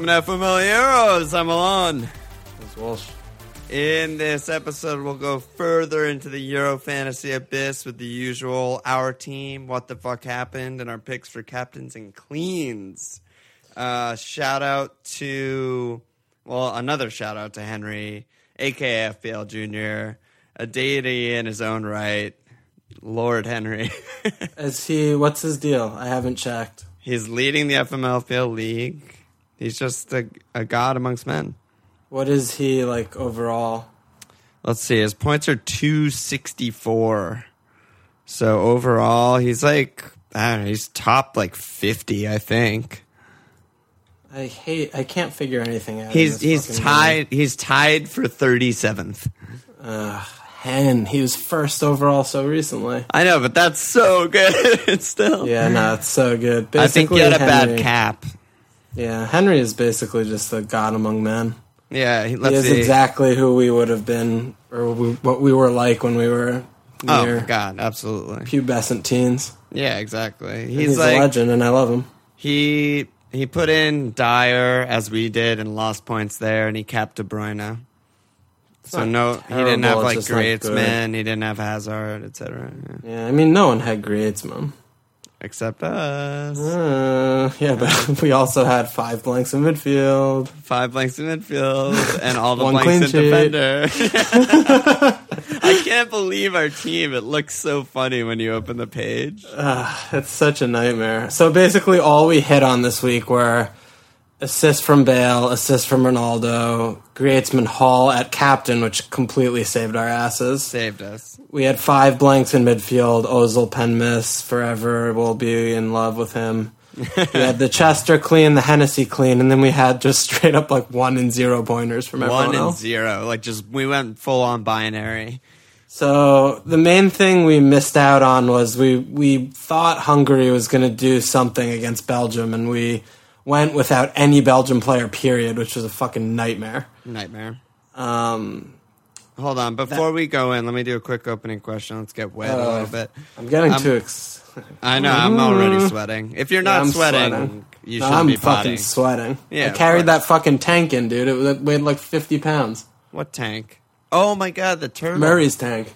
welcome to Familiaros. I'm Alon. That's Walsh. In this episode, we'll go further into the Euro fantasy abyss with the usual our team, what the fuck happened, and our picks for captains and cleans. Uh, shout out to, well, another shout out to Henry, aka FBL Jr., a deity in his own right, Lord Henry. Is he? What's his deal? I haven't checked. He's leading the FMLFL league. He's just a, a god amongst men. What is he like overall? Let's see. His points are 264. So overall, he's like, I don't know, he's top like 50, I think. I hate. I can't figure anything out. He's he's tied he's tied for 37th. game. Ugh, Hen. He was first overall so recently. I know, but that's so good still. Yeah, no, it's so good. I think he had a Henry- bad cap. Yeah, Henry is basically just a god among men. Yeah, he, He is see. exactly who we would have been, or we, what we were like when we were Oh near my god, absolutely. pubescent teens. Yeah, exactly. He's, He's, like a legend, and I love him. He he put in Dier as we did and lost points there, and he capped De Bruyne. So no, he didn't have like. Griezmann, he didn't have Hazard, etc. Yeah, I mean, no one had Griezmann. Except us. Uh, yeah, but we also had five blanks in midfield. Five blanks in midfield and all the blanks in defender. I can't believe our team. It looks so funny when you open the page. It's such a nightmare. So basically, all we hit on this week were assists from Bale, assist from Ronaldo, Griezmann haul at captain, which completely saved our asses. Saved us. We had five blanks in midfield. Ozil pen miss forever. We'll be in love with him. we had the Chester clean, the Hennessy clean, and then we had just straight up like one and zero pointers from everyone One and else. zero. Like just we went full on binary. So the main thing we missed out on was we we thought Hungary was going to do something against Belgium, and we went without any Belgian player. Period, which was a fucking nightmare. Nightmare. Um, Hold on, before we go in, let me do a quick opening question. Let's get wet a Uh, little bit. I'm getting Um, too. Ex- I know I'm already sweating. If you're not I'm sweating, sweating. you No, should I'm be fucking potting. sweating. Yeah, I carried that fucking tank in, dude. It, it weighed like 50 pounds. What tank? Oh my god, the turtle. Murray's tank.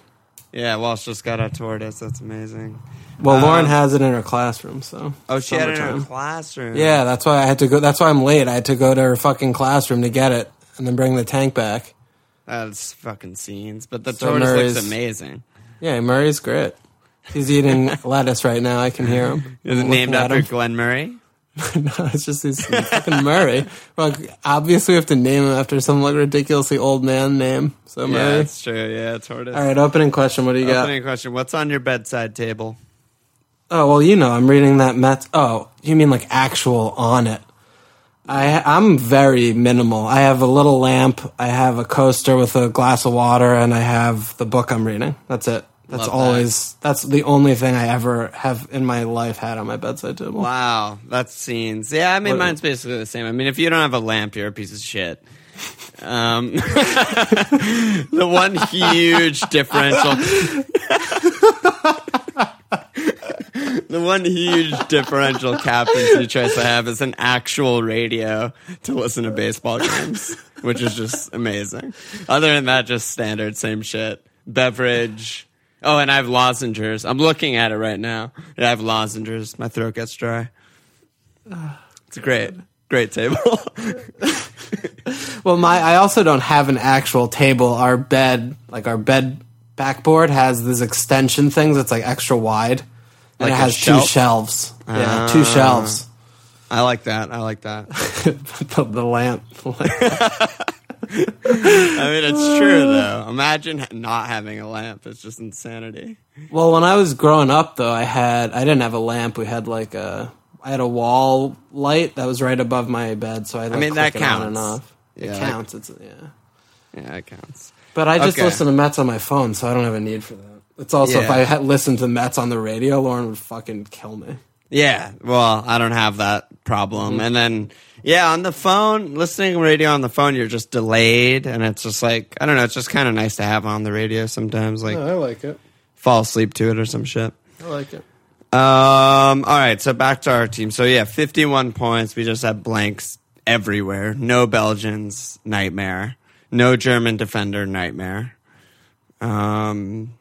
Yeah, Walsh just got a tortoise. That's amazing. Well, Um, Lauren has it in her classroom, so. Oh, she had it in her summertime. classroom. Yeah, that's why I had to go. That's why I'm late. I had to go to her fucking classroom to get it, and then bring the tank back. that's fucking scenes. But the So tortoise Murray's- looks amazing. Yeah, Murray's great. He's eating lettuce right now. I can hear him. Is it I'm named looking at after him. Glenn Murray? no, it's just he's fucking Murray. Like, obviously, we have to name him after some like ridiculously old man name. So Yeah, Murray. that's true. Yeah, tortoise. All right, opening question. What do you got? Opening question: What's on your bedside table? Oh well, you know, I'm reading that Mets. Oh, you mean like actual on it? I I'm very minimal. I have a little lamp. I have a coaster with a glass of water, and I have the book I'm reading. That's it. That's Love that. always. That's the only thing I ever have in my life had on my bedside table. Wow, that's scenes. Yeah, I mean, What- mine's basically the same. I mean, if you don't have a lamp, you're a piece of shit. Um, the one huge differential. the one huge differential captaincy choice I have is an actual radio to listen to baseball games, which is just amazing. Other than that, just standard, same shit. Beverage. Oh, and I have lozenges. I'm looking at it right now. I have lozenges. My throat gets dry. It's a great, great table. well, my I also don't have an actual table. Our bed, like our bed backboard, has this extension thing that's like extra wide, and Like it has shelf? two shelves. yeah, two Ah. shelves. I like that. I like that. the, the lamp. I mean, it's true though. Imagine not having a lamp. It's just insanity. well, when I was growing up, though, I had I didn't have a lamp. We had like a I had a wall light that was right above my bed, so I. Like, mean, that it and counts. It Yeah, that- counts. It's yeah. Yeah, it counts. But I just Okay. listen to Mets on my phone, so I don't have a need for that. It's also if I had listened to Mets on the radio, Lauren would fucking kill me. Yeah, well, I don't have that problem. And then, yeah, on the phone, listening to radio on the phone, you're just delayed, and it's just like I don't know. It's just kind of nice to have on the radio sometimes. Like I like it. fall asleep to it or some shit. I like it. Um. All right. So back to our team. So yeah, 51 points. We just had blanks everywhere. No Belgians. Nightmare. No German defender. Nightmare. Um.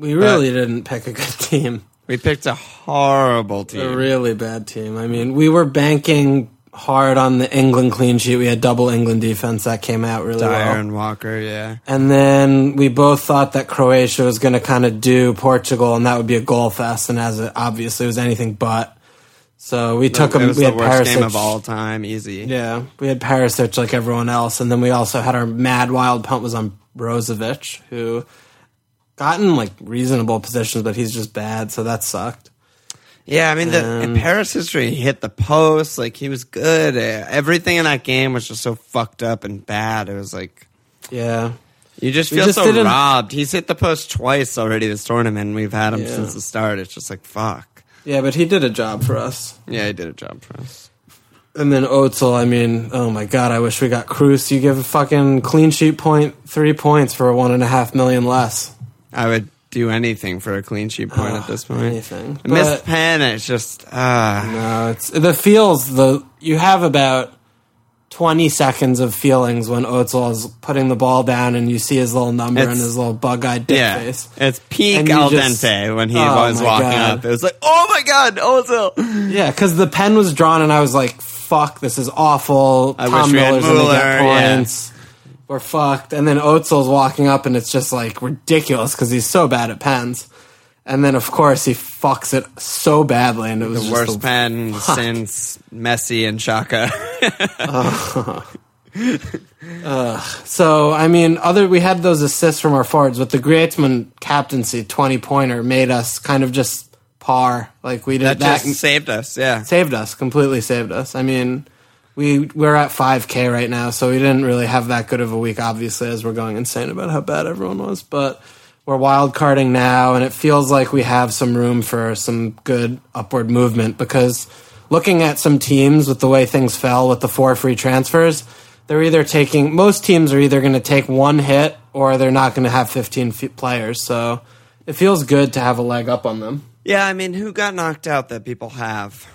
We really didn't pick a good team. We picked a horrible team. A really bad team. I mean, we were banking hard on the England clean sheet. We had double England defense that came out really Dier well. and Walker. Yeah. And then we both thought that Croatia was going to kind of do Portugal, and that would be a goal fest. And as it obviously was anything but, so we took them. We the had worst game of all time. Easy. Yeah, we had Perisic like everyone else, and then we also had our mad wild punt was on Brozovic, who got in like reasonable positions, but he's just bad, so that sucked. Yeah, I mean, the Um, in Paris history, he hit the post. Like he was good. Uh, Everything in that game was just so fucked up and bad. It was like Yeah, you just feel just so didn't- robbed. He's hit the post twice already this tournament. We've had him Yeah. since the start. It's just like fuck. yeah, but he did a job for us. Yeah, he did a job for us. And then Ozil, I mean, oh my god, I wish we got Kroos. You give a fucking clean sheet point, three points for one and a half million less. I would do anything for a clean sheet point at this point. anything. Miss But- pen. It's just ah. No, it's the feels. The you have about twenty seconds of feelings when Ozil is putting the ball down, and you see his little number and his little bug-eyed dick yeah, face. it's peak al just- dente when he Oh was walking God. up. It was like, oh my god, Ozil. Yeah, because the pen was drawn, and I was like, "Fuck, this is awful." I Tom wish we had Mueller's gonna Mueller, get yeah. We're fucked. And then Ozil's walking up, and it's just like ridiculous because he's so bad at pens. And then, of course, he fucks it so badly, and it was The worst pen since Messi and Xhaka. So I mean, other we had those assists from our forwards, but the Griezmann captaincy twenty pointer made us kind of just par. Like we did that that, just saved us. Yeah. saved us completely saved us. I mean, we we're at five k right now, so we didn't really have that good of a week. Obviously, as we're going insane about how bad everyone was, but. We're wild carding now, and it feels like we have some room for some good upward movement because looking at some teams with the way things fell with the four free transfers, they're either taking most teams are either going to take one hit or they're not going to have 15 f- players. So it feels good to have a leg up on them. Yeah, I mean, who got knocked out that people have?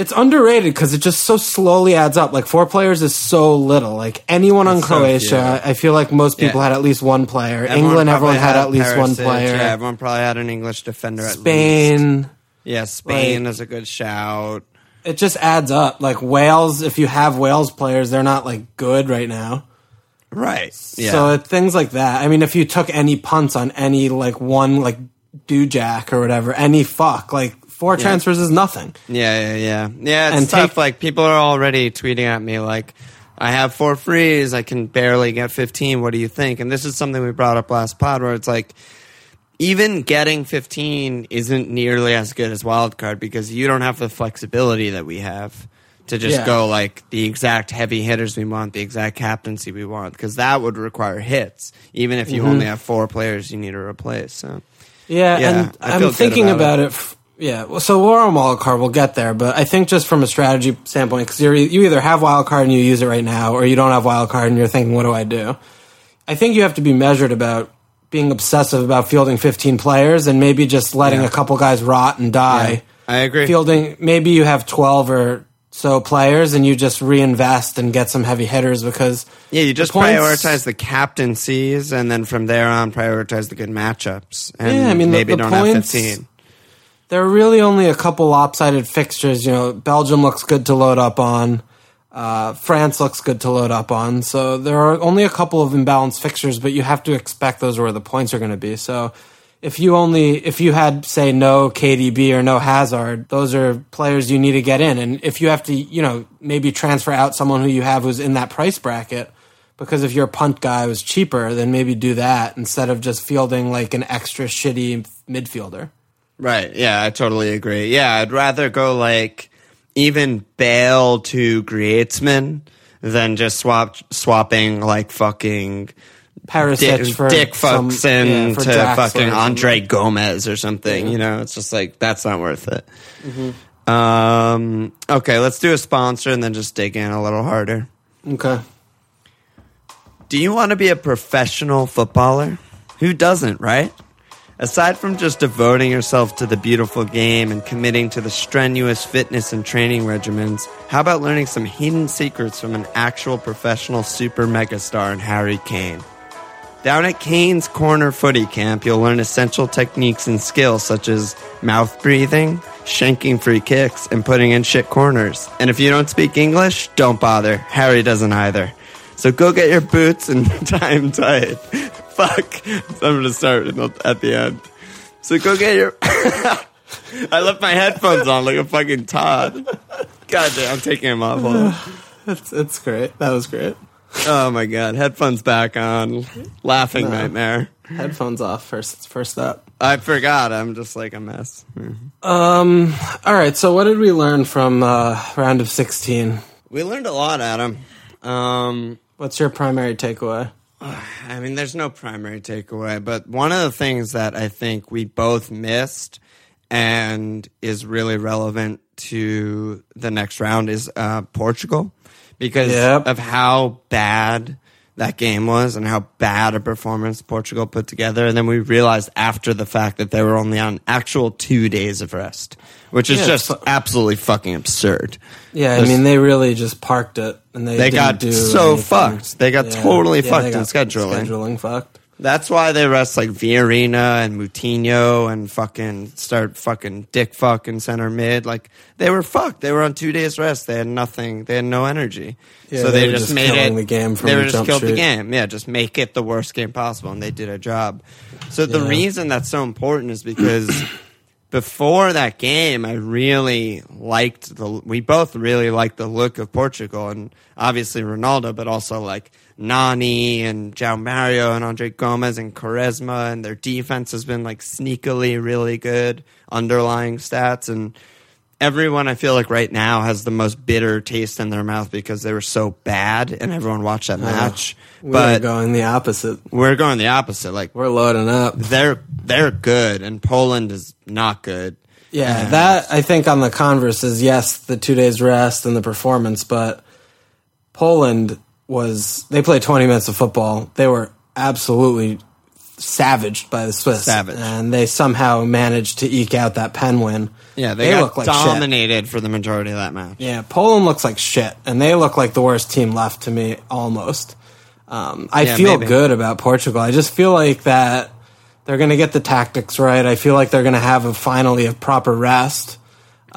It's underrated because it just so slowly adds up. Like four players is so little. Like anyone on It's so Croatia, few. I feel like most people Yeah. had at least one player. Everyone England, probably everyone had, at least one Perisic. player. Yeah, everyone probably had an English defender at least. Spain. Yeah, Spain Like- is a good shout. It just adds up. Like Wales, if you have Wales players, they're not like good right now. Right. Yeah. So it, things like that. I mean, if you took any punts on any like one like do jack or whatever, any fuck, like four transfers is nothing. yeah, yeah, yeah. Yeah, it's And tough. take- like, people are already tweeting at me, like, I have four frees. I can barely get 15. What do you think? And this is something we brought up last pod where it's like, even getting 15 isn't nearly as good as wildcard because you don't have the flexibility that we have to just Yeah. go like the exact heavy hitters we want, the exact captaincy we want, because that would require hits, even if Mm-hmm. you only have four players you need to replace. So Yeah, Yeah, and I I'm thinking about about, it. f- yeah, well, so we're on wildcard. We'll get there, but I think just from a strategy standpoint, because you either have wildcard and you use it right now, or you don't have wildcard and you're thinking, "What do I do?" I think you have to be measured about being obsessive about fielding 15 players and maybe just letting Yeah. a couple guys rot and die. I agree. Fielding, maybe you have 12 or so players and you just reinvest and get some heavy hitters because Yeah, you just the points- prioritize the captaincies, and then from there on, prioritize the good matchups. And Yeah, I mean, the- maybe the don't points- have 15. There are really only a couple lopsided fixtures. You know, Belgium looks good to load up on. Uh, France looks good to load up on. So there are only a couple of imbalanced fixtures, but you have to expect those are where the points are going to be. So if you only if you had say no KDB or no Hazard, those are players you need to get in. And if you have to, you know, maybe transfer out someone who you have who's in that price bracket, because if your punt guy was cheaper, then maybe do that instead of just fielding like an extra shitty midfielder. Right. Yeah, I totally agree. Yeah, I'd rather go like even Bale to Griezmann than just swap swapping like fucking Perisic Dick, for Dick some- Fuxen yeah, for to fucking. Andre Gomes or something. You know, it's just like that's not worth it. Um, okay, let's do a sponsor and then just dig in a little harder. Okay. Do you want to be a professional footballer? Who doesn't, right? Aside from just devoting yourself to the beautiful game and committing to the strenuous fitness and training regimens, how about learning some hidden secrets from an actual professional super megastar in Harry Kane? Down at Kane's Corner Footy Camp, you'll learn essential techniques and skills such as mouth breathing, shanking free kicks, and putting in shit corners. And if you don't speak English, don't bother. Harry doesn't either. So go get your boots and tie 'em tight. Fuck. So I'm gonna start at the end. So go get your. I left my headphones on like a fucking Todd. God damn, I'm taking them off. Hold on. It's it's great. That was great. Oh my god, headphones back on. Laughing nightmare. Headphones off first first up. I forgot. I'm just like a mess. Um all right, so what did we learn from uh round of 16? We learned a lot, Adam. Um, What's your primary takeaway? I mean, there's no primary takeaway, but one of the things that I think we both missed and is really relevant to the next round is uh, Portugal because Yep. of how bad that game was and how bad a performance Portugal put together. And then we realized after the fact that they were only on actual two days of rest, which is Yeah, just fu- absolutely fucking absurd. Yeah, I mean they really just parked it and they They got so anything. fucked. They got totally fucked in scheduling. Scheduling fucked. That's why they rest like Vieirinha and Moutinho and fucking start fucking dick fucking center mid. Like they were fucked. They were on two days rest. They had nothing. They had no energy. Yeah, so they they, were just, just made killing it. the game from they were the just killed the game. Yeah, just make it the worst game possible, and they did a job. So the reason that's so important is because before that game, I really liked the. We both really liked the look of Portugal, and obviously Ronaldo, but also like Nani and João Mario and Andre Gomes and Quaresma, and their defense has been like sneakily really good underlying stats and. Everyone, I feel like right now has the most bitter taste in their mouth because they were so bad, and everyone watched that match. We're But going the opposite. we're going the opposite. Like We're loading up. they're they're good, and Poland is not good. Yeah, And- that I think on the converse is yes, the two days rest and the performance, but Poland was they played twenty minutes of football. They were absolutely savaged by the Swiss, Savage. and they somehow managed to eke out that pen win. Yeah, they, got look like shit. dominated for the majority of that match. Yeah, Poland looks like shit, and they look like the worst team left to me almost. Um, I Yeah, feel maybe. good about Portugal. I just feel like that they're going to get the tactics right. I feel like they're going to have a finally a proper rest.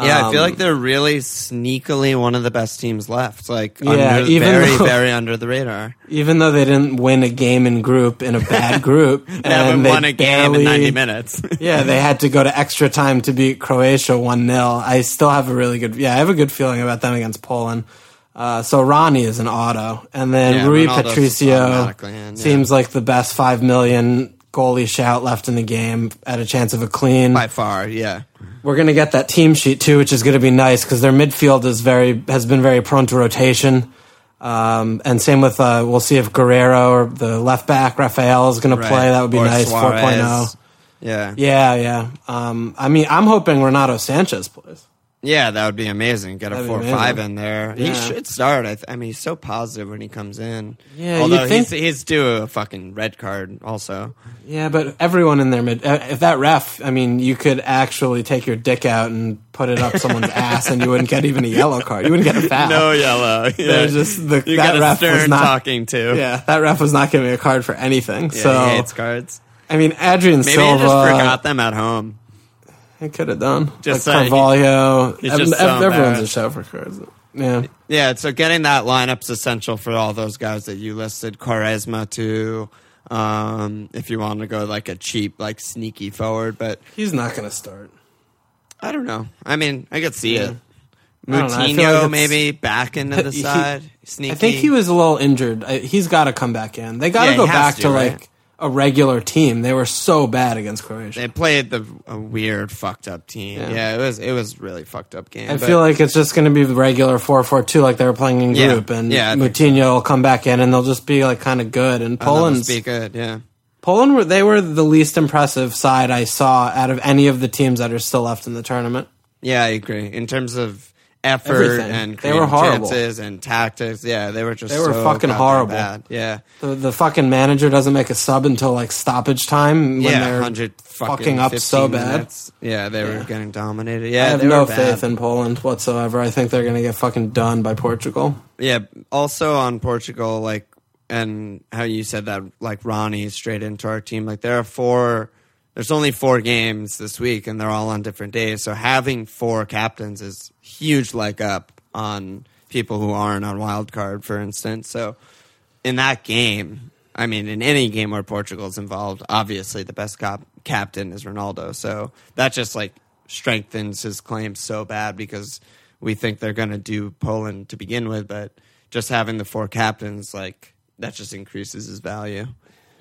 Yeah, I feel Um, like they're really sneakily one of the best teams left. Like, Yeah, under, even very, though- very under the radar. even though they didn't win a game in group in a bad group, They haven't and they won a game in barely- 90 minutes. yeah, they had to go to extra time to beat Croatia one 0 I still have a really good, yeah, I have a good feeling about them against Poland. Uh, so Ronnie is an auto, and then Yeah, Rui Ronaldo's Patricio yeah. seems like the best five million goalie shout left in the game at a chance of a clean. By far, yeah. We're going to get that team sheet too, which is going to be nice because their midfield is very has been very prone to rotation. Um, and same with uh, we'll see if Guerreiro or the left back Rafael is going to play. That would be Or nice. Soares. 4.0. Yeah. Yeah, yeah. Um, I mean, I'm hoping Renato Sanches plays. Yeah, that would be amazing. Get a That'd be four or five in there. He should start. I, th- I mean, he's so positive when he comes in. Yeah, although think- he's he's due a fucking red card also. Yeah, but everyone in there, mid, uh, if that ref, I mean, you could actually take your dick out and put it up someone's ass, and you wouldn't get even a yellow card. You wouldn't get a foul. No yellow. Yeah. There's just the you that got a ref stern was not talking to. Yeah, that ref was not giving a card for anything. Yeah, so he hates cards. I mean, Adrien Maybe Silva. he just forgot them at home. He could have done. Just like Carvalho. so ev- everyone's a show for cards. Yeah. Yeah, so getting that lineup's essential for all those guys that you listed. Quaresma too. Um, if you want to go like a cheap, like sneaky forward, but He's not going to start. I don't know. I mean, I could see Yeah. it. I don't know. I feel Moutinho like maybe back into the He- side. Sneaky. I think he was a little injured. I, he's got to come back in. They got Yeah, to go back to, to, right? like a regular team. They were so bad against Croatia. They played the a weird, fucked up team. Yeah. Yeah, it was it was really fucked up game. I feel like it's just going to be the regular four four two like they were playing in Yeah. group, and Yeah, I think Moutinho will come back in, and they'll just be like kind of good. And Poland's be good. Yeah. Poland were they were the least impressive side I saw out of any of the teams that are still left in the tournament. Yeah, I agree. In terms of effort Everything. and They were horrible. chances and tactics, yeah, they were just They were so fucking horrible. Bad. Yeah, The, the fucking manager doesn't make a sub until like stoppage time when yeah, they're hundred fucking up so bad. Yeah, they were getting dominated. Yeah, I have they no were bad. faith in Poland whatsoever. I think they're going to get fucking done by Portugal. Yeah. Also on Portugal, like, and how you said that, like Ronnie straight into our team. Like, there are four. There's only four games this week, and they're all on different days. So having four captains is huge leg up on people who aren't on wild card, for instance. So in that game, I mean, in any game where Portugal's involved, obviously the best cap- captain is Ronaldo. So that just like strengthens his claim so bad because we think they're going to do Poland to begin with, but just having the four captains, like that just increases his value.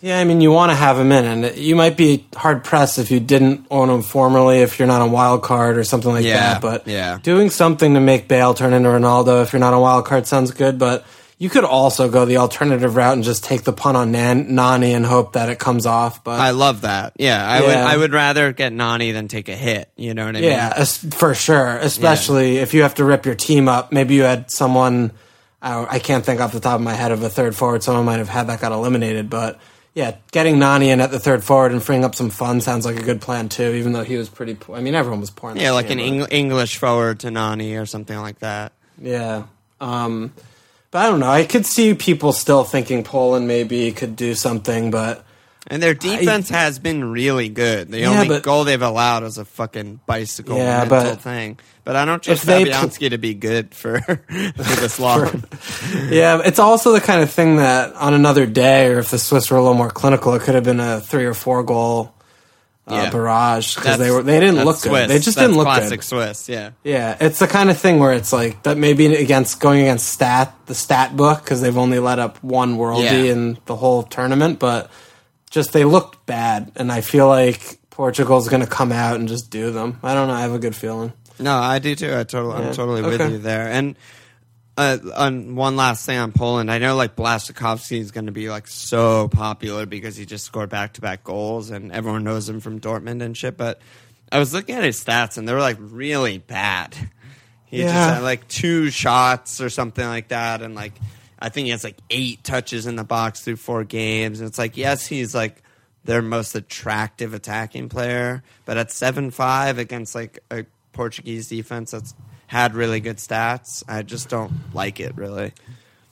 Yeah, I mean, you want to have him in, and you might be hard pressed if you didn't own him formerly, if you're not on wild card or something like Yeah, that. But yeah. doing something to make Bale turn into Ronaldo if you're not on wild card sounds good. But you could also go the alternative route and just take the punt on Nan- Nani and hope that it comes off. But I love that. Yeah, I would. I would rather get Nani than take a hit. You know what I mean? yeah, for sure. Especially if you have to rip your team up. Maybe you had someone. I I can't think off the top of my head of a third forward. Someone might have had that got eliminated, but. Yeah, getting Nani in at the third forward and freeing up some fun sounds like a good plan too. Even though he was pretty, poor. I mean, everyone was poor. In Yeah, this like game, an but- Eng- English forward to Nani or something like that. Yeah. Um, but I don't know. I could see people still thinking Poland maybe could do something, but And their defense has been really good. The Yeah, only but- goal they've allowed is a fucking bicycle Yeah, mental but thing. But I don't trust Fabianski to be good for, for this long. yeah, it's also the kind of thing that on another day, or if the Swiss were a little more clinical, it could have been a three or four goal uh, Yeah. barrage because they were they didn't look Swiss. good. They just That's didn't look classic good. Swiss. Yeah, Yeah, it's the kind of thing where it's like that maybe against going against stat the stat book because they've only let up one worldie in the whole tournament, but just they looked bad, and I feel like Portugal's going to come out and just do them. I don't know. I have a good feeling. no, I do too. I totally, Yeah. I'm totally with you there. And uh, on one last thing on Poland, I know like Blaszczykowski is going to be like so popular because he just scored back to back goals and everyone knows him from Dortmund and shit. But I was looking at his stats and they were like really bad. He just Yeah. had like two shots or something like that, and like I think he has like eight touches in the box through four games. And it's like yes, he's like their most attractive attacking player, but at seven five against like a Portuguese defense that's had really good stats, I just don't like it really.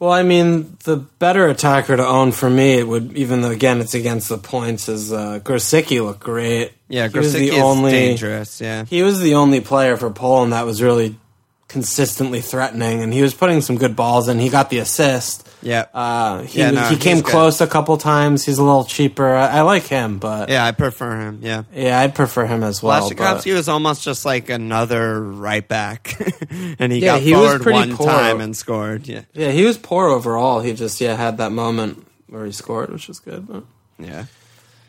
Well, I mean, the better attacker to own for me, it would even though again it's against the points, is uh, Grosicki looked great. Yeah, he was Grosicki the is only dangerous. Yeah, he was the only player for Poland that was really consistently threatening, and he was putting some good balls in. He got the assist. yeah, Uh, he Yeah, no, he came good. close a couple times. He's a little cheaper. I, I like him, but yeah. I prefer him. Yeah. Yeah, I'd prefer him as well. but- was almost just like another right back, and he Yeah, got he was forward pretty one poor. time and scored. Yeah, yeah, he was poor overall. He just yeah had that moment where he scored, which was good. But. yeah.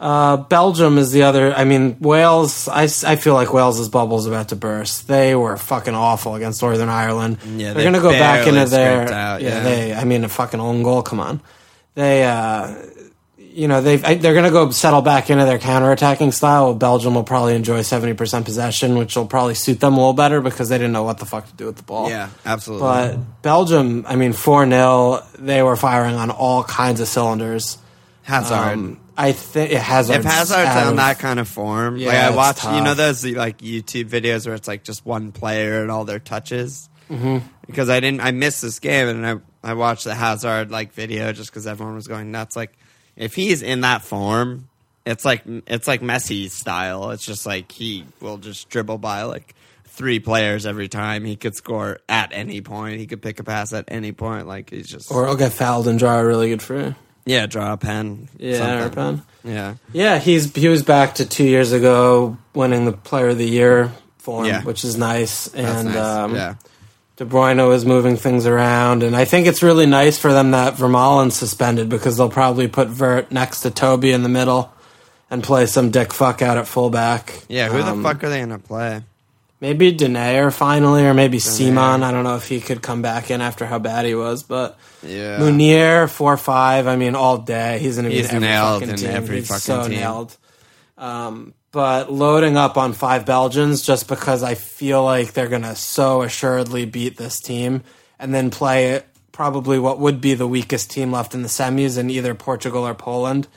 Uh, Belgium is the other. I mean, Wales. I, I feel like Wales's bubble's about to burst. They were fucking awful against Northern Ireland. Yeah, they're they gonna go back into their. out, yeah. they. I mean, a fucking own goal. Come on, they. uh you know they they're going to go settle back into their counterattacking style. Belgium will probably enjoy seventy percent possession, which will probably suit them a little better because they didn't know what the fuck to do with the ball. Yeah, absolutely. But Belgium, I mean, four 0 they were firing on all kinds of cylinders. Hazard. Um, I think Hazard. if Hazard's on that kind of form, Yeah, like I it's watch, you know, those like YouTube videos where it's like just one player and all their touches. Mm-hmm. Because I didn't, I missed this game and I I watched the Hazard like video just because everyone was going nuts. Like, if he's in that form, it's like it's like Messi style. It's just like he will just dribble by like three players every time. He could score at any point. He could pick a pass at any point. Like he's just Or he'll get fouled and draw a really good free. Yeah, draw a pen. Yeah, pen. Yeah, Yeah, he's he was back to two years ago winning the Player of the Year form, Yeah. which is nice. and nice. um, yeah, De Bruyne was moving things around, and I think it's really nice for them that Vermaelen's suspended because they'll probably put Vert next to Toby in the middle and play some dick fuck out at fullback. yeah. Who Um, the fuck are they gonna play? Maybe Denayer finally, or maybe Ciman. I don't know if he could come back in after how bad he was, but Yeah, Meunier four five. I mean, all day he's gonna be He's in every nailed fucking in team. every he's fucking so team. nailed. Um, but loading up on five Belgians just because I feel like they're gonna so assuredly beat this team and then play probably what would be the weakest team left in the semis in either Portugal or Poland.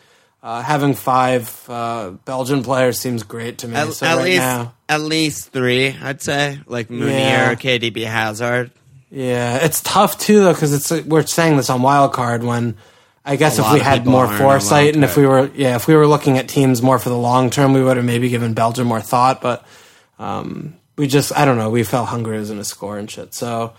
Uh, having five uh, Belgian players seems great to me. at, so at right least now, at least three. I'd say like Meunier, Yeah. KDB, Hazard. Yeah, it's tough too though because it's we're saying this on wild card when I guess A if we had more foresight and if we were yeah if we were looking at teams more for the long term we would have maybe given Belgium more thought but um, we just I don't know we felt Hungary was going to score and shit so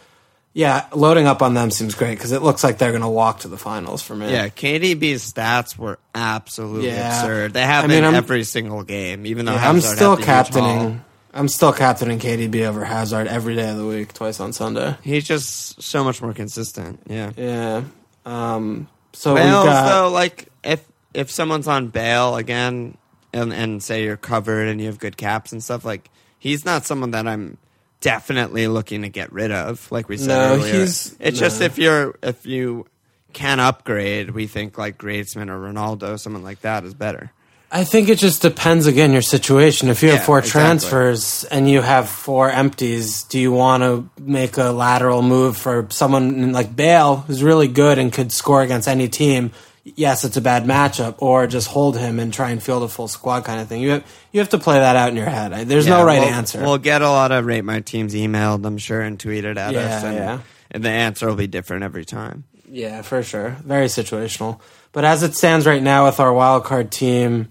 yeah loading up on them seems great because it looks like they're going to walk to the finals for me Yeah, KDB's stats were absolutely Yeah. absurd. They have I mean, in I'm- every single game, even though Yeah, I'm still had the huge haul. captaining I'm still captaining KDB over Hazard every day of the week twice on Sunday He's just so much more consistent. Yeah. yeah um, so Bales, got though, like if if someone's on Bale again, and and say you're covered and you have good caps and stuff, like he's not someone that I'm definitely looking to get rid of. Like we said No, earlier, he's- it's just if you're if you can upgrade, we think like Griezmann or Ronaldo, someone like that is better. I think it just depends again your situation. If you have four exactly. transfers and you have four empties, do you want to make a lateral move for someone like Bale who's really good and could score against any team? Yes, it's a bad matchup, or just hold him and try and field a full squad kind of thing. You have you have to play that out in your head. I- There's no right we'll- answer. We'll get a lot of rate my teams emailed, I'm sure, and tweeted at Yeah, us, and, yeah. and the answer will be different every time. yeah, for sure, very situational. But as it stands right now with our wild card team,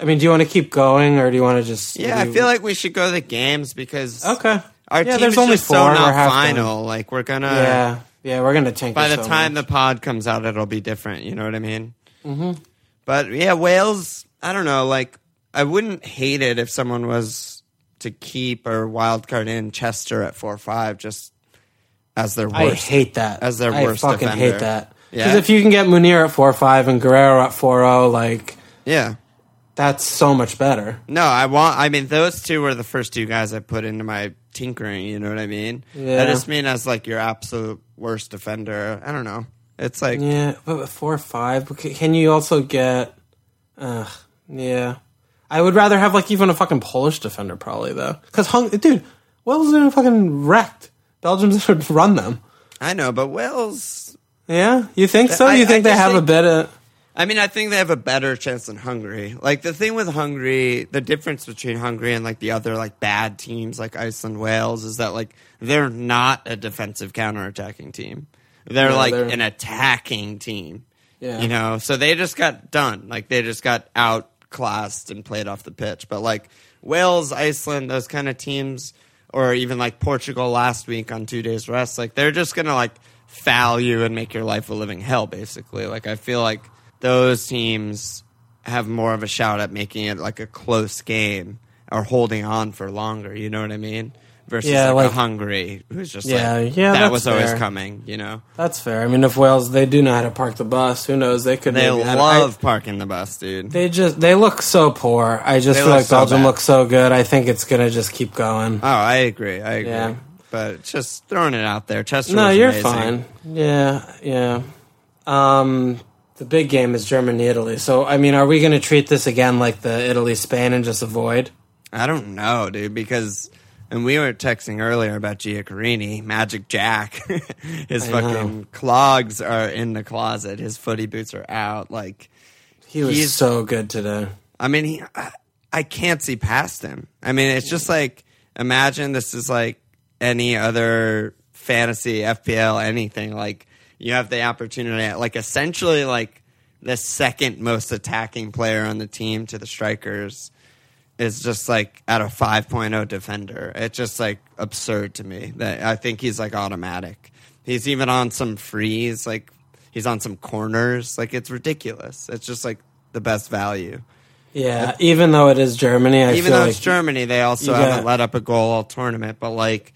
I mean, do you want to keep going or do you want to just? Yeah, I feel like we should go to the games because okay. our yeah, team there's is only just four. so We're not half done. final. Like we're gonna. Yeah, yeah, we're gonna tank. By it the so time much. the pod comes out, it'll be different. You know what I mean? Mm-hmm. But yeah, Wales. I don't know. Like I wouldn't hate it if someone was to keep or wildcard in Chester at four five just as their I worst. hate that. as their I worst fucking defender. hate that. Because Yeah? if you can get Meunier at four five and Guerreiro at four zero, like yeah. that's so much better. No, I want. I mean, those two were the first two guys I put into my tinkering. You know what I mean? Yeah. I just mean as like your absolute worst defender. I don't know. It's like Yeah, but four five, but can you also get? Ugh, yeah. I would rather have like even a fucking Polish defender probably though, because hung dude, Wales is fucking wrecked. Belgium's would run them. I know, but Wales. Yeah, you think so? I- you I think they have a think- bit of? I mean, I think they have a better chance than Hungary. Like the thing with Hungary, the difference between Hungary and like the other like bad teams like Iceland, Wales is that like they're not a defensive counterattacking team. They're like they're- an attacking team. Yeah. You know, so they just got done. Like they just got outclassed and played off the pitch. But like Wales, Iceland, those kind of teams, or even like Portugal last week on two days rest, like they're just gonna like foul you and make your life a living hell, basically. Like I feel like those teams have more of a shout at making it like a close game or holding on for longer. You know what I mean? Versus Yeah, like, like- a Hungary who's just Yeah, like yeah, that was always coming. You know, That's fair. I mean, if Wales they do know how to park the bus, who knows? They could. they maybe, I- I- love parking the bus, dude. They just they look so poor. I just They feel like so Belgium bad. looks so good. I think it's gonna just keep going. Oh, I agree. I agree. Yeah. But just throwing it out there. Chester. no, you're amazing. fine. Yeah, yeah. Um, the big game is Germany Italy. So I mean, are we gonna treat this again like the Italy Spain and just avoid? I don't know, dude, because and we were texting earlier about Giaccherini, Magic Jack. His I know. fucking clogs are in the closet. His footy boots are out. Like, He was He's- so good today. I mean, he, I, I can't see past him. I mean, it's just like imagine this is like any other fantasy FPL anything. Like you have the opportunity, at like essentially like the second most attacking player on the team to the strikers, is just like at a 5.0 defender. It's just like absurd to me that I think he's like automatic. He's even on some frees, like he's on some corners. Like it's ridiculous. It's just like the best value. Yeah, even though it is Germany, I Even though like it's Germany, they also got- haven't let up a goal all tournament. But like,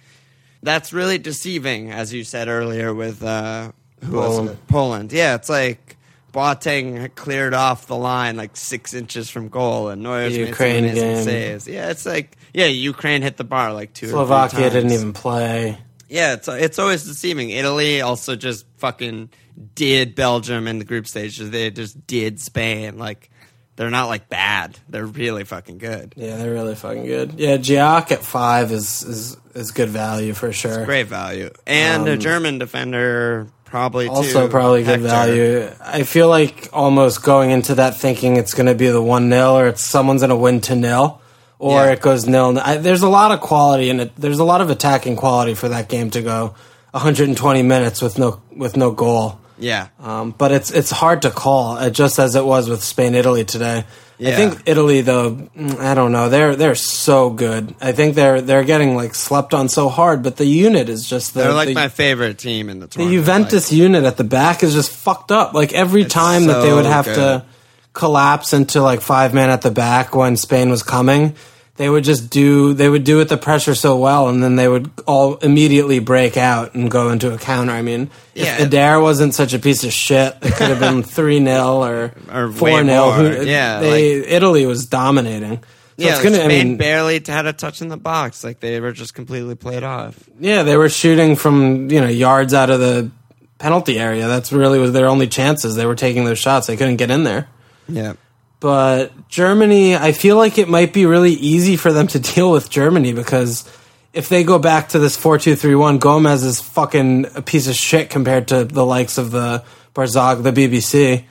that's really deceiving, as you said earlier with uh, who Poland. Poland. Yeah, it's like Boateng cleared off the line like six inches from goal, and Neuer's The made Ukraine some saves. Yeah, it's like yeah, Ukraine hit the bar like two. or Slovakia didn't even play. Yeah, it's it's always deceiving. Italy also just fucking did Belgium in the group stages. They just did Spain. Like they're not like bad. They're really fucking good. Yeah, they're really fucking good. Yeah, Giac at five is is is good value for sure. Great value. And a um, German defender probably too. Also, probably good Hector. value. I feel like almost going into that thinking it's going to be the one 0 or it's someone's going to win to nil, or Yeah. it goes nil. I, there's a lot of quality in it. There's a lot of attacking quality for that game to go 120 minutes with no with no goal. Yeah. Um, but it's it's hard to call, uh, just as it was with Spain Italy today. I think Italy, though, mm, I don't know. They're they're so good. I think they're they're getting like slept on so hard, but the unit is just the, They're like the, my favorite team in the tournament. the. Juventus unit at the back is just fucked up. Like every time that they would have good. to collapse into like five men at the back when Spain was coming, they would just do they would do it the pressure so well, and then they would all immediately break out and go into a counter. I mean, Yeah. if Eder wasn't such a piece of shit, it could have been three 0 or Or four 0. Yeah, they Italy was dominating. So yeah, it's gonna. Spain I mean, barely had a touch in the box. Like they were just completely played off. Yeah, they were shooting from you know yards out of the penalty area. That's really was their only chances. They were taking those shots. They couldn't get in there. Yeah. But Germany, I feel like it might be really easy for them to deal with Germany because if they go back to this four two three one, Gomez is fucking a piece of shit compared to the likes of the Barzag, the BBC.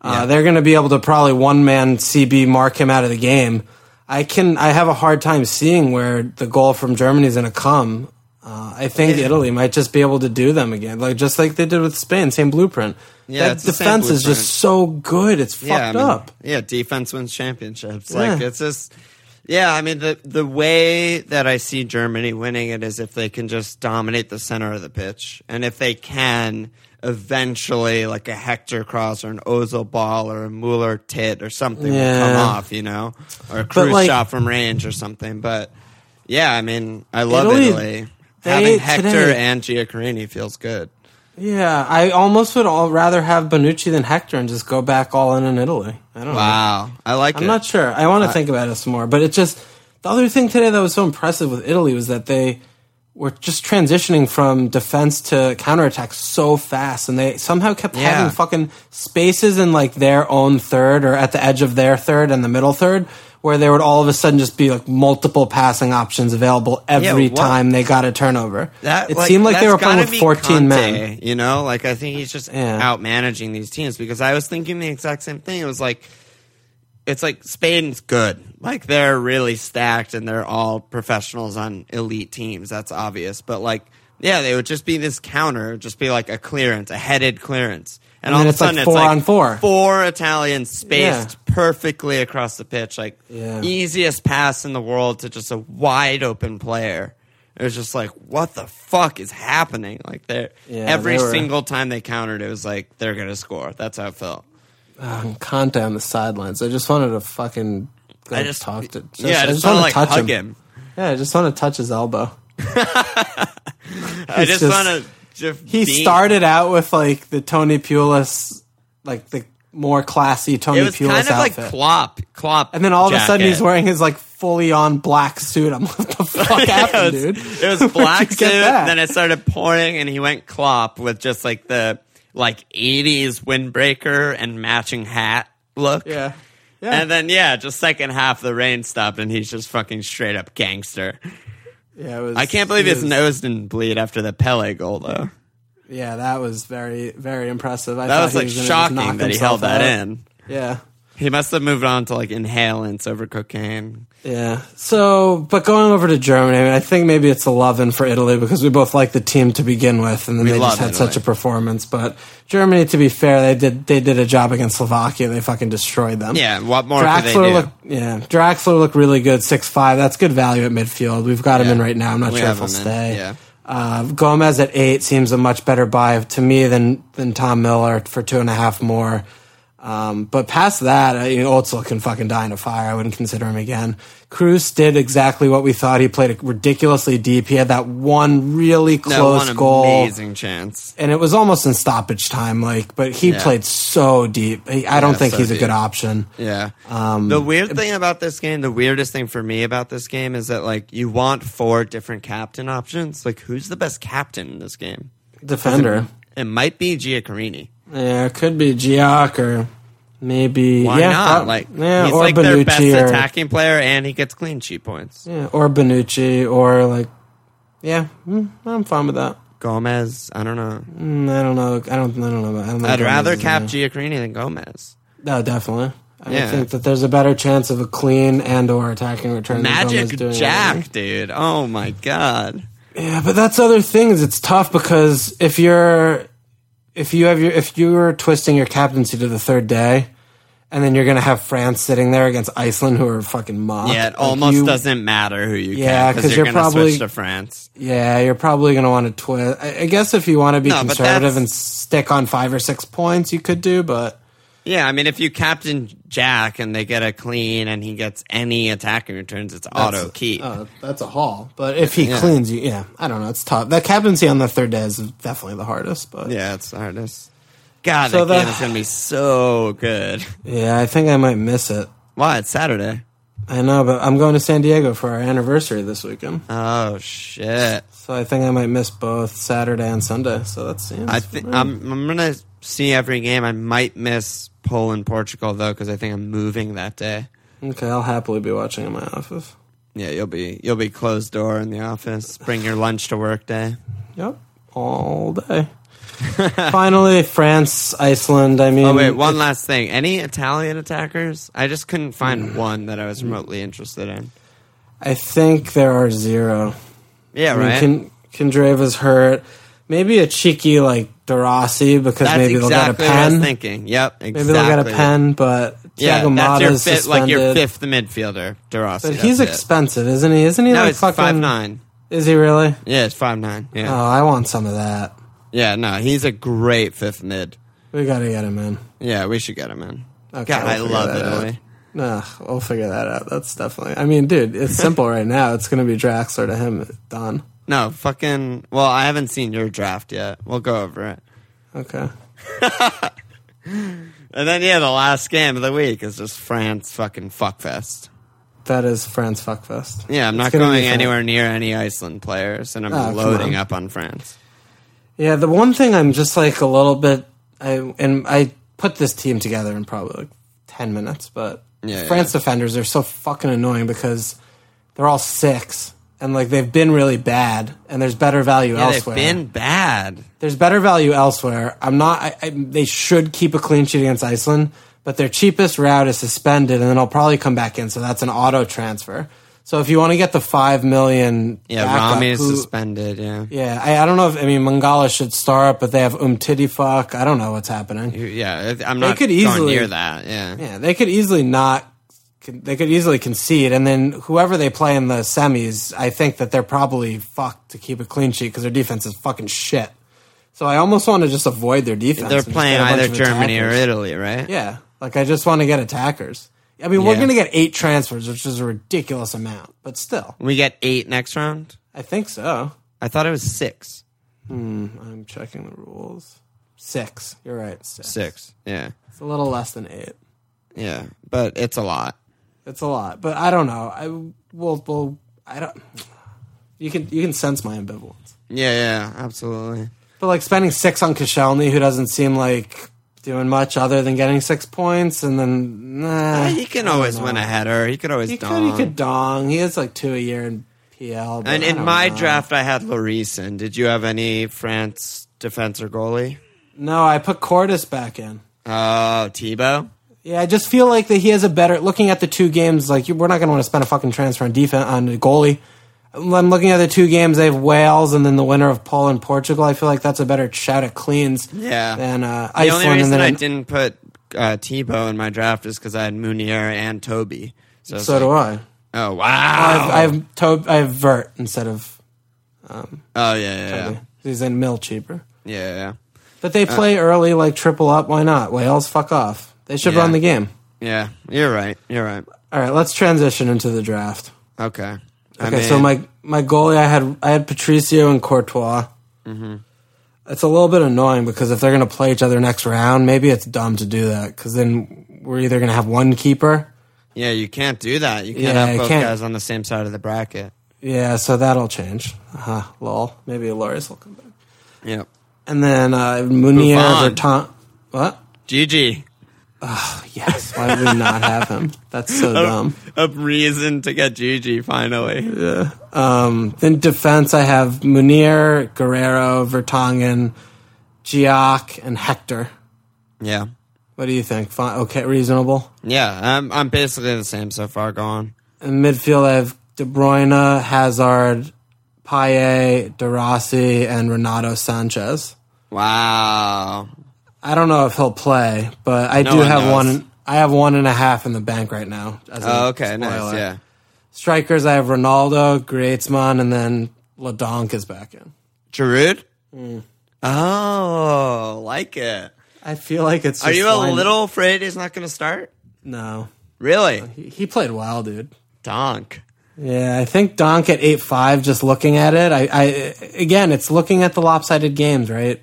Uh, they're going to be able to probably one man CB mark him out of the game. I can. I have a hard time seeing where the goal from Germany is going to come. Uh, I think Yeah. Italy might just be able to do them again, like just like they did with Spain. Same blueprint. Yeah, that it's the same defense is just so good. It's fucked yeah, I mean, up. Yeah, defense wins championships. Yeah. Like it's just yeah, I mean the the way that I see Germany winning it is if they can just dominate the center of the pitch. And if they can eventually like a Hector cross or an Ozil ball or a Mueller tit or something will come off, you know? Or a Kroos like- shot from range or something. But yeah, I mean I love Italy, Italy. Having Hector today- and Giaccherini feels good. Yeah, I almost would all rather have Bonucci than Hector and just go back all in in Italy. I don't know. Wow. I like I'm it. not sure. I want to think about it some more. But it just the other thing today that was so impressive with Italy was that they were just transitioning from defense to counterattack so fast, and they somehow kept Yeah. having fucking spaces in like their own third or at the edge of their third and the middle third. Where there would all of a sudden just be like multiple passing options available every what- time they got a turnover. That, it seemed like they were playing with 14 Conte, men. You know, like I think he's just Yeah. out managing these teams because I was thinking the exact same thing. It was like, it's like Spain's good. Like they're really stacked and they're all professionals on elite teams. That's obvious. But like, yeah, they would just be this counter, just be like a clearance, a headed clearance. And, And all of a it's like sudden, four it's like on four. Four Italians spaced perfectly across the pitch. Like, Yeah. easiest pass in the world to just a wide open player. It was just like, what the fuck is happening? Like, Yeah, every they were- single time they countered, it was like they're gonna score. That's how it felt. Um, Conte on the sidelines. I just wanted to fucking I just talk to. yeah, I just, wanna want to like hug him. Yeah, I just want to touch his elbow. I just, just- want to. Just He be- started out with like the Tony Pulis, like the more classy Tony It was Pulis kind of outfit. like Klopp. Klopp, and then all of a sudden he's wearing his like fully on black suit. I'm like, what the fuck it happened, was, dude? It was black suit. Then it started pouring, and he went Klopp with just like the like '80s windbreaker and matching hat look. yeah, yeah, And then yeah, just second half the rain stopped, and he's just fucking straight up gangster. Yeah. It was, I can't believe his was- nose didn't bleed after the Pellè goal though. Yeah, that was very very impressive. I That was like was shocking that he held that out. in. Yeah. He must have moved on to like inhalants over cocaine. Yeah. So, but going over to Germany, I, mean, I think maybe it's a loving for Italy because we both like the team to begin with, and then We they just had Italy. such a performance. But Germany, to be fair, they did they did a job against Slovakia. They fucking destroyed them. Yeah, what more could they Draxler do? looked yeah. Draxler looked really good, six five. That's good value at midfield. We've got him in right now. I'm not We sure if he'll stay. yeah. Uh, Gomez at eight seems a much better buy to me than than Tom Mueller for two and a half more. Um, but past that, uh, you know, Ozil can fucking die in a fire. I wouldn't consider him again. Kroos did exactly what we thought. He played ridiculously deep. He had that one really close one goal amazing chance. and it was almost in stoppage time. Like, but he Yeah. played so deep. I don't think so he's a good option. Yeah. Um, the weird thing about this game, the weirdest thing for me about this game is that like you want four different captain options. Like who's the best captain in this game? Defender. It might be Giaccherini. Yeah, it could be Gioc or maybe Why yeah, not? Like yeah, he's or like their best or, attacking player, and he gets clean sheet points. yeah, or Bonucci or like yeah, mm, I'm fine with that. Gomez, I don't know. Mm, I don't know. I don't. I don't know. I don't I'd rather cap Giaccherini than Gomez. No, definitely. I Yeah. think that there's a better chance of a clean and or attacking return. than Magic doing Jack, anything. dude. Oh my god. Yeah, but that's other things. It's tough because if you're if you have your if you're twisting your captaincy to the third day, and then you're gonna have France sitting there against Iceland, who are fucking mocked. Yeah, it like, almost you- doesn't matter who you Yeah, because you're you're, probably- switch to France. Yeah, you're probably gonna want to twist. I, I guess if you want to be No, conservative and stick on five or six points, you could do. But Yeah, I mean, if you captain Jack and they get a clean and he gets any attacking returns, it's auto keep. uh, that's a haul. But if he Yeah. cleans you, yeah, I don't know. It's tough. That captaincy on the third day is definitely the hardest. But yeah, it's the hardest. God, So that game is gonna be so good. yeah, I think I might miss it. Why? It's Saturday. I know, but I'm going to San Diego for our anniversary this weekend. Oh shit! So I think I might miss both Saturday and Sunday. So that's I think. I'm I'm gonna see every game. I might miss Poland Portugal though because I think I'm moving that day. okay. I'll happily be watching in my office. Yeah, you'll be you'll be closed door in the office. Bring your lunch to work day. Yep, all day. Finally, France, Iceland. I mean, Oh wait, one last thing. Any Italian attackers? I just couldn't Mm. find one that I was remotely interested in. I think there are zero. Yeah, I mean, right. Kin- Candreva's hurt. Maybe a cheeky like De Rossi because That's maybe they'll get a what I was pen. thiaking. Yep, exactly. Maybe they'll get a pen, but Yeah, Thiago that's your fifth, like your fifth midfielder, De Rossi. But he's expensive, isn't he? Isn't he No, like it's fucking five nine. Is he really? Yeah, it's five nine. Yeah, Oh, I want some of that. yeah. No, he's a great fifth mid. We got to get him in. Yeah, we should get him in. Okay, God, we'll I love. Italy. Nah, we'll figure that out. That's definitely. I mean, dude, it's simple right now. It's going to be Draxler to him. Done. No, fucking. Well, I haven't seen your draft yet. We'll go over it. Okay. And then yeah, the last game of the week is just France fucking fuckfest. That is France fuckfest. Yeah, I'm not going anywhere near any Iceland players, and I'm Oh, loading up on France. Yeah, the one thing I'm just like a little bit, I and I put this team together in probably like ten minutes, but Yeah, France defenders are so fucking annoying because they're all six and like they've been really bad, and there's better value Yeah, elsewhere. they've been bad. there's better value elsewhere. I'm not. I, I, they should keep a clean sheet against Iceland, but their cheapest route is suspended, and then I'll probably come back in. So that's an auto transfer. So if you want to get the five million, Yeah, backup, Rami is who- suspended. Yeah, Yeah, I, I don't know if I mean Mangala should start, but they have Umtiti fuck. I don't know what's happening. yeah. I'm not. They could easily- near that. Yeah. Yeah, they could easily not. They could easily concede, and then whoever they play in the semis, I think that they're probably fucked to keep a clean sheet because their defense is fucking shit. So I almost want to just avoid their defense. They're playing get a bunch either Germany or. Italy, right? Yeah, like I just want to get attackers. I mean, we're Yeah. going to get eight transfers, which is a ridiculous amount, but still, We get eight next round. I think so. I thought it was six. Hmm, I'm checking the rules. Six. You're right. Six. Six. Yeah. It's a little less than eight. Yeah. But it's a lot. It's a lot, but I don't know. I will. I don't. You can you can sense my ambivalence. Yeah, yeah, absolutely. But like spending six on Koscielny, who doesn't seem like doing much other than getting six points, and then nah, uh, he can always know. win a header. He could always He dong. could. He could dong. He has like two a year in PL. And in my know. draft, I had Lloris in. Did you have any France defense or goalie? no, I put Courtois back in. Oh, Thibaut. Yeah, I just feel like that he has a better. Looking at the two games, like we're not going to want to spend a fucking transfer on defense on a goalie. I'm looking at the two games. They have Wales and then the winner of Poland and Portugal. I feel like that's a better shout at cleans. Yeah. Than uh, The Iceland. only reason and I didn't put uh, Thibaut in my draft is because I had Meunier and Toby. So, so do I. Oh wow! I have, I have, to- I have Vert instead of Um, oh yeah, yeah, yeah, he's in mill cheaper. yeah, yeah. But they play early, like triple up. Why not? Wales, fuck off. They should Yeah. run the game. Yeah, you're right. You're right. All right, let's transition into the draft. Okay. Okay, so my my goalie, I had I had Patricio and Courtois. Mm-hmm. It's a little bit annoying because if they're going to play each other next round, maybe it's dumb to do that because then we're either going to have one keeper. yeah, you can't do that. You can't Yeah, have both can't. guys on the same side of the bracket. Yeah, so that'll change. Uh-huh, lol. Maybe Lloris will come back. Yep. And then uh, Buffon. Verton. What? GG. Yes. Why would we not have him? That's so dumb. A reason to get Gigi finally. Yeah. Um, then defense, I have Meunier, Guerreiro, Vertonghen, Gioc, and Hector. Yeah. What do you think? Fine, okay, reasonable. Yeah, I'm I'm basically the same so far. Go on. In midfield, I have De Bruyne, Hazard, Payet, De Rossi, and Renato Sanches. Wow. I don't know if he'll play, but I No do one have knows. one. I have one and a half in the bank right now. as a Oh, okay, nice. spoiler. Yeah. Strikers, I have Ronaldo, Griezmann, and then Ladonk is back in. Giroud. Mm. Oh, like it. I feel like it's. Are just you a fine. little afraid he's not going to start? No, Really? he, he played well, dude. Donk. Yeah, I think Donk at eight five. Just looking at it, I, I again, it's looking at the lopsided games, right?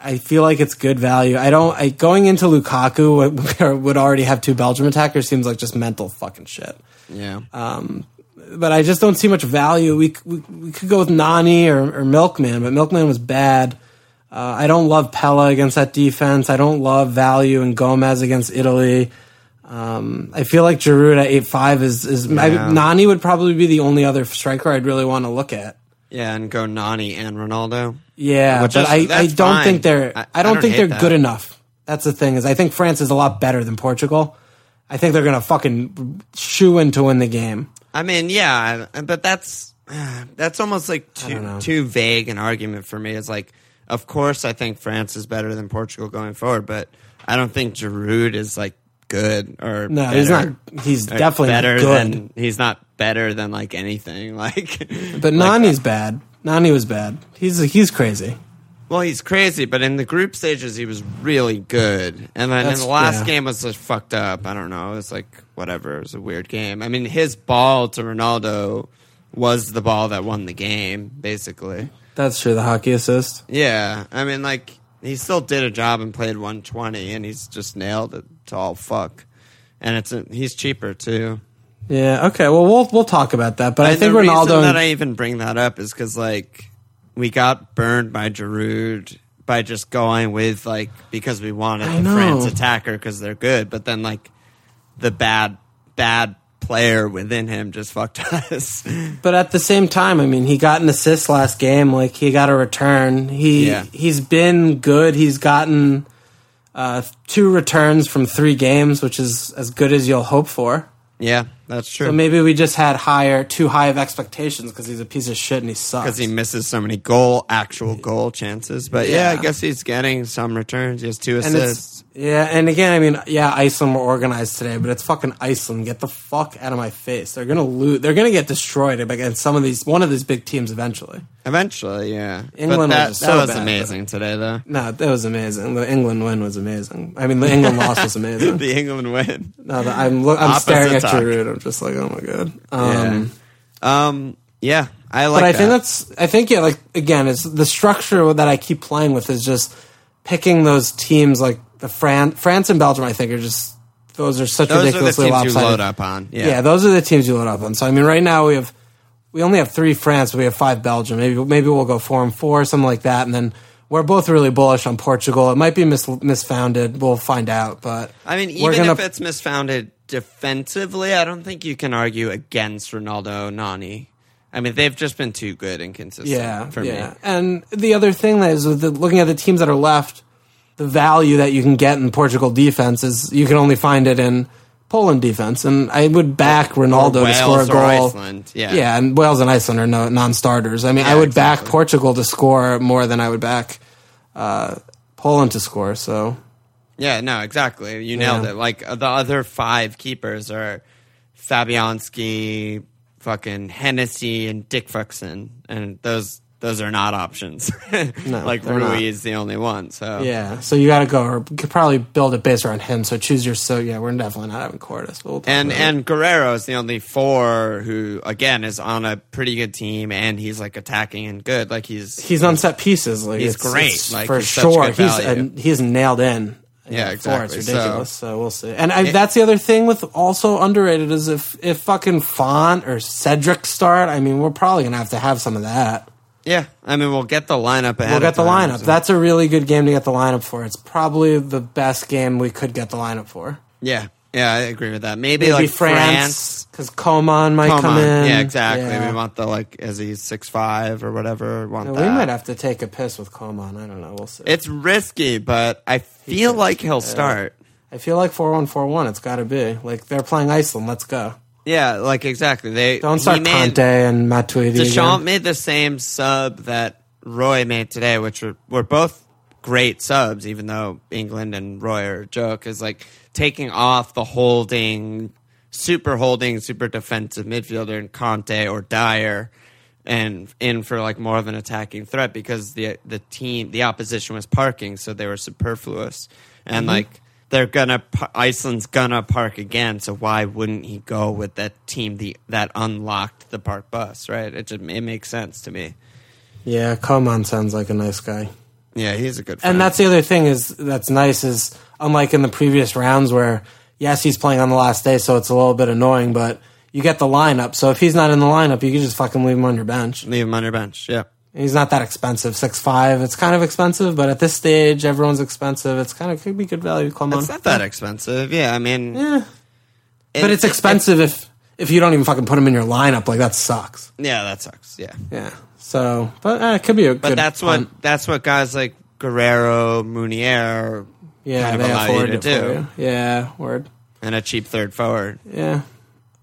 I feel like it's good value. I don't. I, going into Lukaku would- would already have two Belgium attackers seems like just mental fucking shit. Yeah. But I just don't see much value. We we, we could go with Nani or, or Milkman, but Milkman was bad. Uh, I don't love Pellè against that defense. I don't love value and Gomez against Italy. Um, I feel like Giroud at eight five is is I, Nani would probably be the only other striker I'd really want to look at. yeah, and go Nani and Ronaldo. Yeah, Which but is- I, I don't fine. think they're I- I, don't don't think they're that. good enough. That's the thing is I think France is a lot better than Portugal. I think they're gonna fucking shoe in to win the game. I mean, yeah, but that's that's almost like too too vague an argument for me. It's like, of course, I think France is better than Portugal going forward, but I don't think Giroud is like good or No, better, he's not. He's definitely better not good. than he's not better than like anything. Like, But like, Nani's bad. Nani was bad. He's he's crazy. Well, he's crazy, but in the group stages, he was really good. And then That's- in the last yeah. game was just fucked up. I don't know. It was like whatever. It was a weird game. I mean, his ball to Ronaldo was the ball that won the game, basically. That's true. The hockey assist. Yeah, I mean, like he still did a job and played 120, and he's just nailed it to all fuck. And it's a, he's cheaper too. Yeah. Okay. Well, we'll we'll talk about that. But I think the Ronaldo. reason that I even bring that up is because like we got burned by Giroud by just going with like because we wanted I the know. France attacker because they're good, but then like the bad bad player within him just fucked us. But at the same time, I mean, he got an assist last game. Like he got a return. He Yeah. he's been good. He's gotten uh, two returns from three games, which is as good as you'll hope for. yeah, that's true. So maybe we just had higher, too high of expectations because he's a piece of shit and he sucks. because he misses so many goal, actual goal chances. But yeah, Yeah. I guess he's getting some returns. He has two and assists. it's yeah, and again, I mean, yeah, Iceland were organized today, but it's fucking Iceland. Get the fuck out of my face. They're gonna lose. They're gonna get destroyed against some of these, one of these big teams eventually. Eventually, yeah. England but that, was that so was bad, amazing today, though. No, that was amazing. The England win was amazing. I mean, the England loss was amazing. the England win. No, the, I'm I'm Opposite staring at talk. Giroud. I'm just like, oh my god. Um, yeah. Um. Yeah, I like. but I that. think that's. I think yeah. Like again, it's the structure that I keep playing with is just picking those teams like the Fran- France and Belgium. I think are just those are such those are the ridiculously teams you lopsided. load up on. Yeah. Yeah. those are the teams you load up on. So I mean, right now we have we only have three France, but we have five Belgium. Maybe maybe we'll go four and four, something like that, and then. We're both really bullish on Portugal. It might be mis- misfounded. We'll find out. But I mean, even gonna- if it's misfounded defensively, I don't think you can argue against Ronaldo, Nani. I mean, they've just been too good and consistent yeah, for yeah. me. And the other thing that is with the, looking at the teams that are left, the value that you can get in Portugal defense is you can only find it in Poland defense, and I would back Ronaldo to score a or goal. Iceland, yeah. yeah, and Wales and Iceland are no, non-starters. I mean, Yeah, I would back. Portugal to score more than I would back uh, Poland to score. So Yeah, no, exactly. You nailed Yeah. it. Like uh, the other five keepers are Fabianski, fucking Hennessy, and Dick Fuxon, and those those are not options. No, like Rui not. is the only one. So yeah, so you got to go, or could probably build a base around him. So choose your. So yeah, we're definitely not having Courtois. But we'll and and Guerreiro is the only four who again is on a pretty good team, and he's like attacking and good. Like he's he's on set pieces. Like He's great. Like, for he's sure. He's uh, he's nailed in. Yeah, it. exactly. It's So- ridiculous. So, we'll see. And I, that's the other thing with also underrated is if if fucking Font or Cedric start. I mean, we're probably gonna have to have some of that. yeah. I mean, we'll get the lineup. We'll get the time, lineup. so- That's a really good game to get the lineup for. It's probably the best game we could get the lineup for. yeah, yeah. I agree with that. Maybe, Maybe like France because Coman might come, Come in. Yeah, exactly. Yeah. We want the like as he's six five or whatever. Want Yeah, that. we might have to take a piss with Coman. I don't know. We'll see. It's risky, but I feel like he'll start. I feel like four one four one. It's got to be like they're playing Iceland. Let's go. Yeah, like exactly. They Don't start made- Kanté and Matuidi. Deschamps again. made the same sub that Roy made today, which were, were both great subs, even though England and Roy are a joke, is like taking off the holding, super holding, super defensive midfielder in Kanté or Dier and in for like more of an attacking threat because the the team the opposition was parking so they were superfluous and Mm-hmm. like they're gonna Iceland's gonna park again so why wouldn't he go with that team the that unlocked the park bus right it just it makes sense to me Yeah, Coman sounds like a nice guy. Yeah he's a good friend. And that's the other thing is that's nice is unlike in the previous rounds where yes he's playing on the last day so it's a little bit annoying but you get the lineup so if he's not in the lineup you can just fucking leave him on your bench. leave him on your bench yeah He's not that expensive six five. It's kind of expensive but at this stage everyone's expensive. It's kind of could be good value. Come on, it's not that expensive yeah I mean Yeah. it- But it's it- expensive if if you don't even fucking put him in your lineup. Like that sucks. yeah that sucks yeah Yeah. So, but uh, it could be a good. but that's what that's what guys like Guerreiro Meunier Yeah, kind of allow you to do. you. Yeah, word. and a cheap third forward Yeah.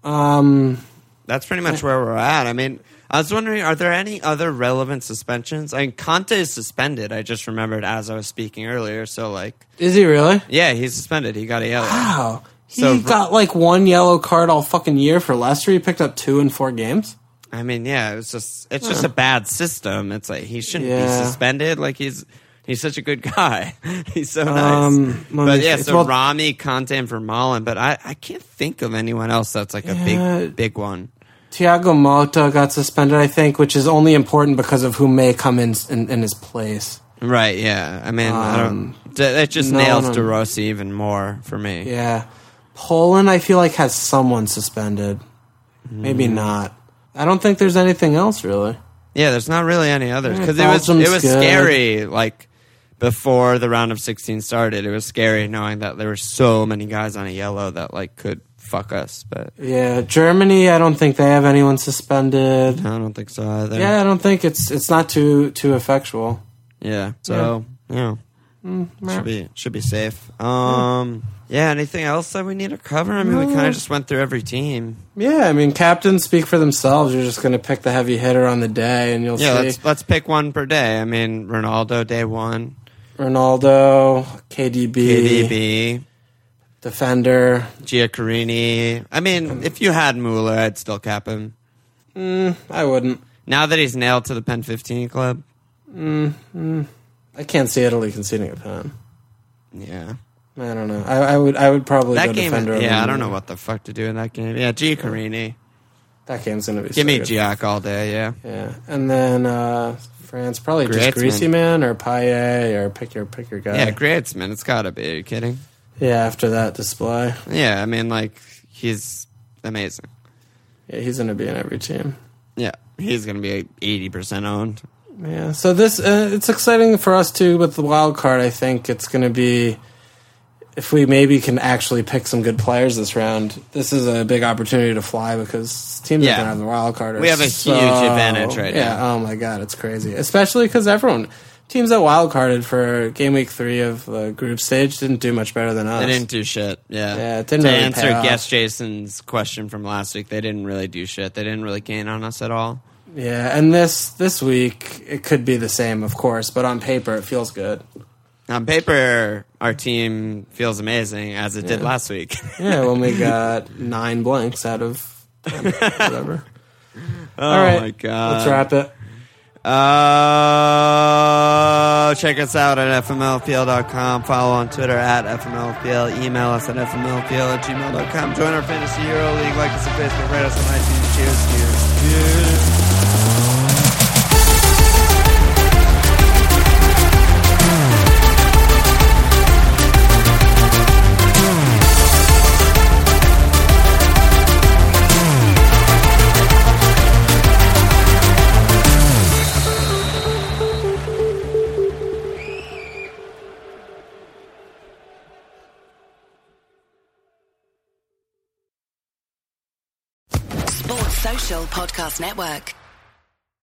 Um. That's pretty much where we're at. I mean, I was wondering, are there any other relevant suspensions? I mean, Kanté is suspended. I just remembered as I was speaking earlier. So, like, Is he really? yeah, he's suspended. He got a yellow. Wow. He So- got like one yellow card all fucking year for Leicester. He picked up two in four games. I mean, yeah, it's just it's just a bad system. It's like he shouldn't be suspended. Like he's he's such a good guy. he's so nice. Um, let but me yeah, see. so Well- Rami, Kanté, and Vermaelen. But I I can't think of anyone else that's like a Yeah. big big one. Thiago Motta got suspended, I think, which is only important because of who may come in in, in his place. Right? Yeah. I mean, I don't. That just no, nails no. De Rossi even more for me. Yeah. Poland, I feel like, has someone suspended. Hmm. Maybe not. I don't think there's anything else really. Yeah, there's not really any others because it was Belgium's it was good. scary. Like before the round of 16 started, it was scary knowing that there were so many guys on a yellow that like could fuck us. But Yeah, Germany, I don't think they have anyone suspended. I don't think so either. Yeah, I don't think it's it's not too too effectual. yeah. So yeah, Mm, should be should be safe. Um, yeah. Anything else that we need to cover? I mean, we kind of just went through every team. Yeah, I mean, captains speak for themselves. You're just going to pick the heavy hitter on the day, and you'll Yeah, see let's let's pick one per day. I mean, Ronaldo day one, Ronaldo, KDB, KDB, defender. Giaccherini. I mean, if you had Mueller, I'd still cap him. I wouldn't. Now that he's nailed to the Pen 15 club, I can't see Italy conceding a pen. yeah. I don't know. I, I would. I would probably That go game, defender. yeah, I don't know what the fuck to do in that game. Yeah, Giaccherini. that game's to be. Give so me. Giac all day, yeah. Yeah, and then uh, France probably just Griezmann or Payet or pick your pick your guy. Yeah, Griezmann, it's gotta be. Are you kidding? Yeah, after that display, Yeah, I mean, like, he's amazing. yeah, he's going to be in every team. Yeah, he's gonna be 80% owned. Yeah, so this uh, it's exciting for us too with the wild card. I think it's going to be if we maybe can actually pick some good players this round. This is a big opportunity to fly because teams Yeah. that don't have the wild card. We have a so- huge advantage right yeah, now. oh my god, it's crazy, especially because everyone teams that wild carded for game week three of the group stage didn't do much better than us. They didn't do shit. Yeah. Yeah, it didn't to really answer guest Jason's question from last week, they didn't really do shit. They didn't really gain on us at all. Yeah, and this this week it could be the same, of course, but on paper it feels good. On paper, our team feels amazing as it did last week. Yeah, when we got nine blanks out of 10, whatever. oh All right, my god. let's wrap it. Uh, check us out at fmlpl.com. Follow on Twitter at fmlpl. Email us at fmlpl at gmail.com. Join our Fantasy Euro League. Like us on Facebook. Rate us on iTunes. Cheers, cheers, cheers. Podcast Network.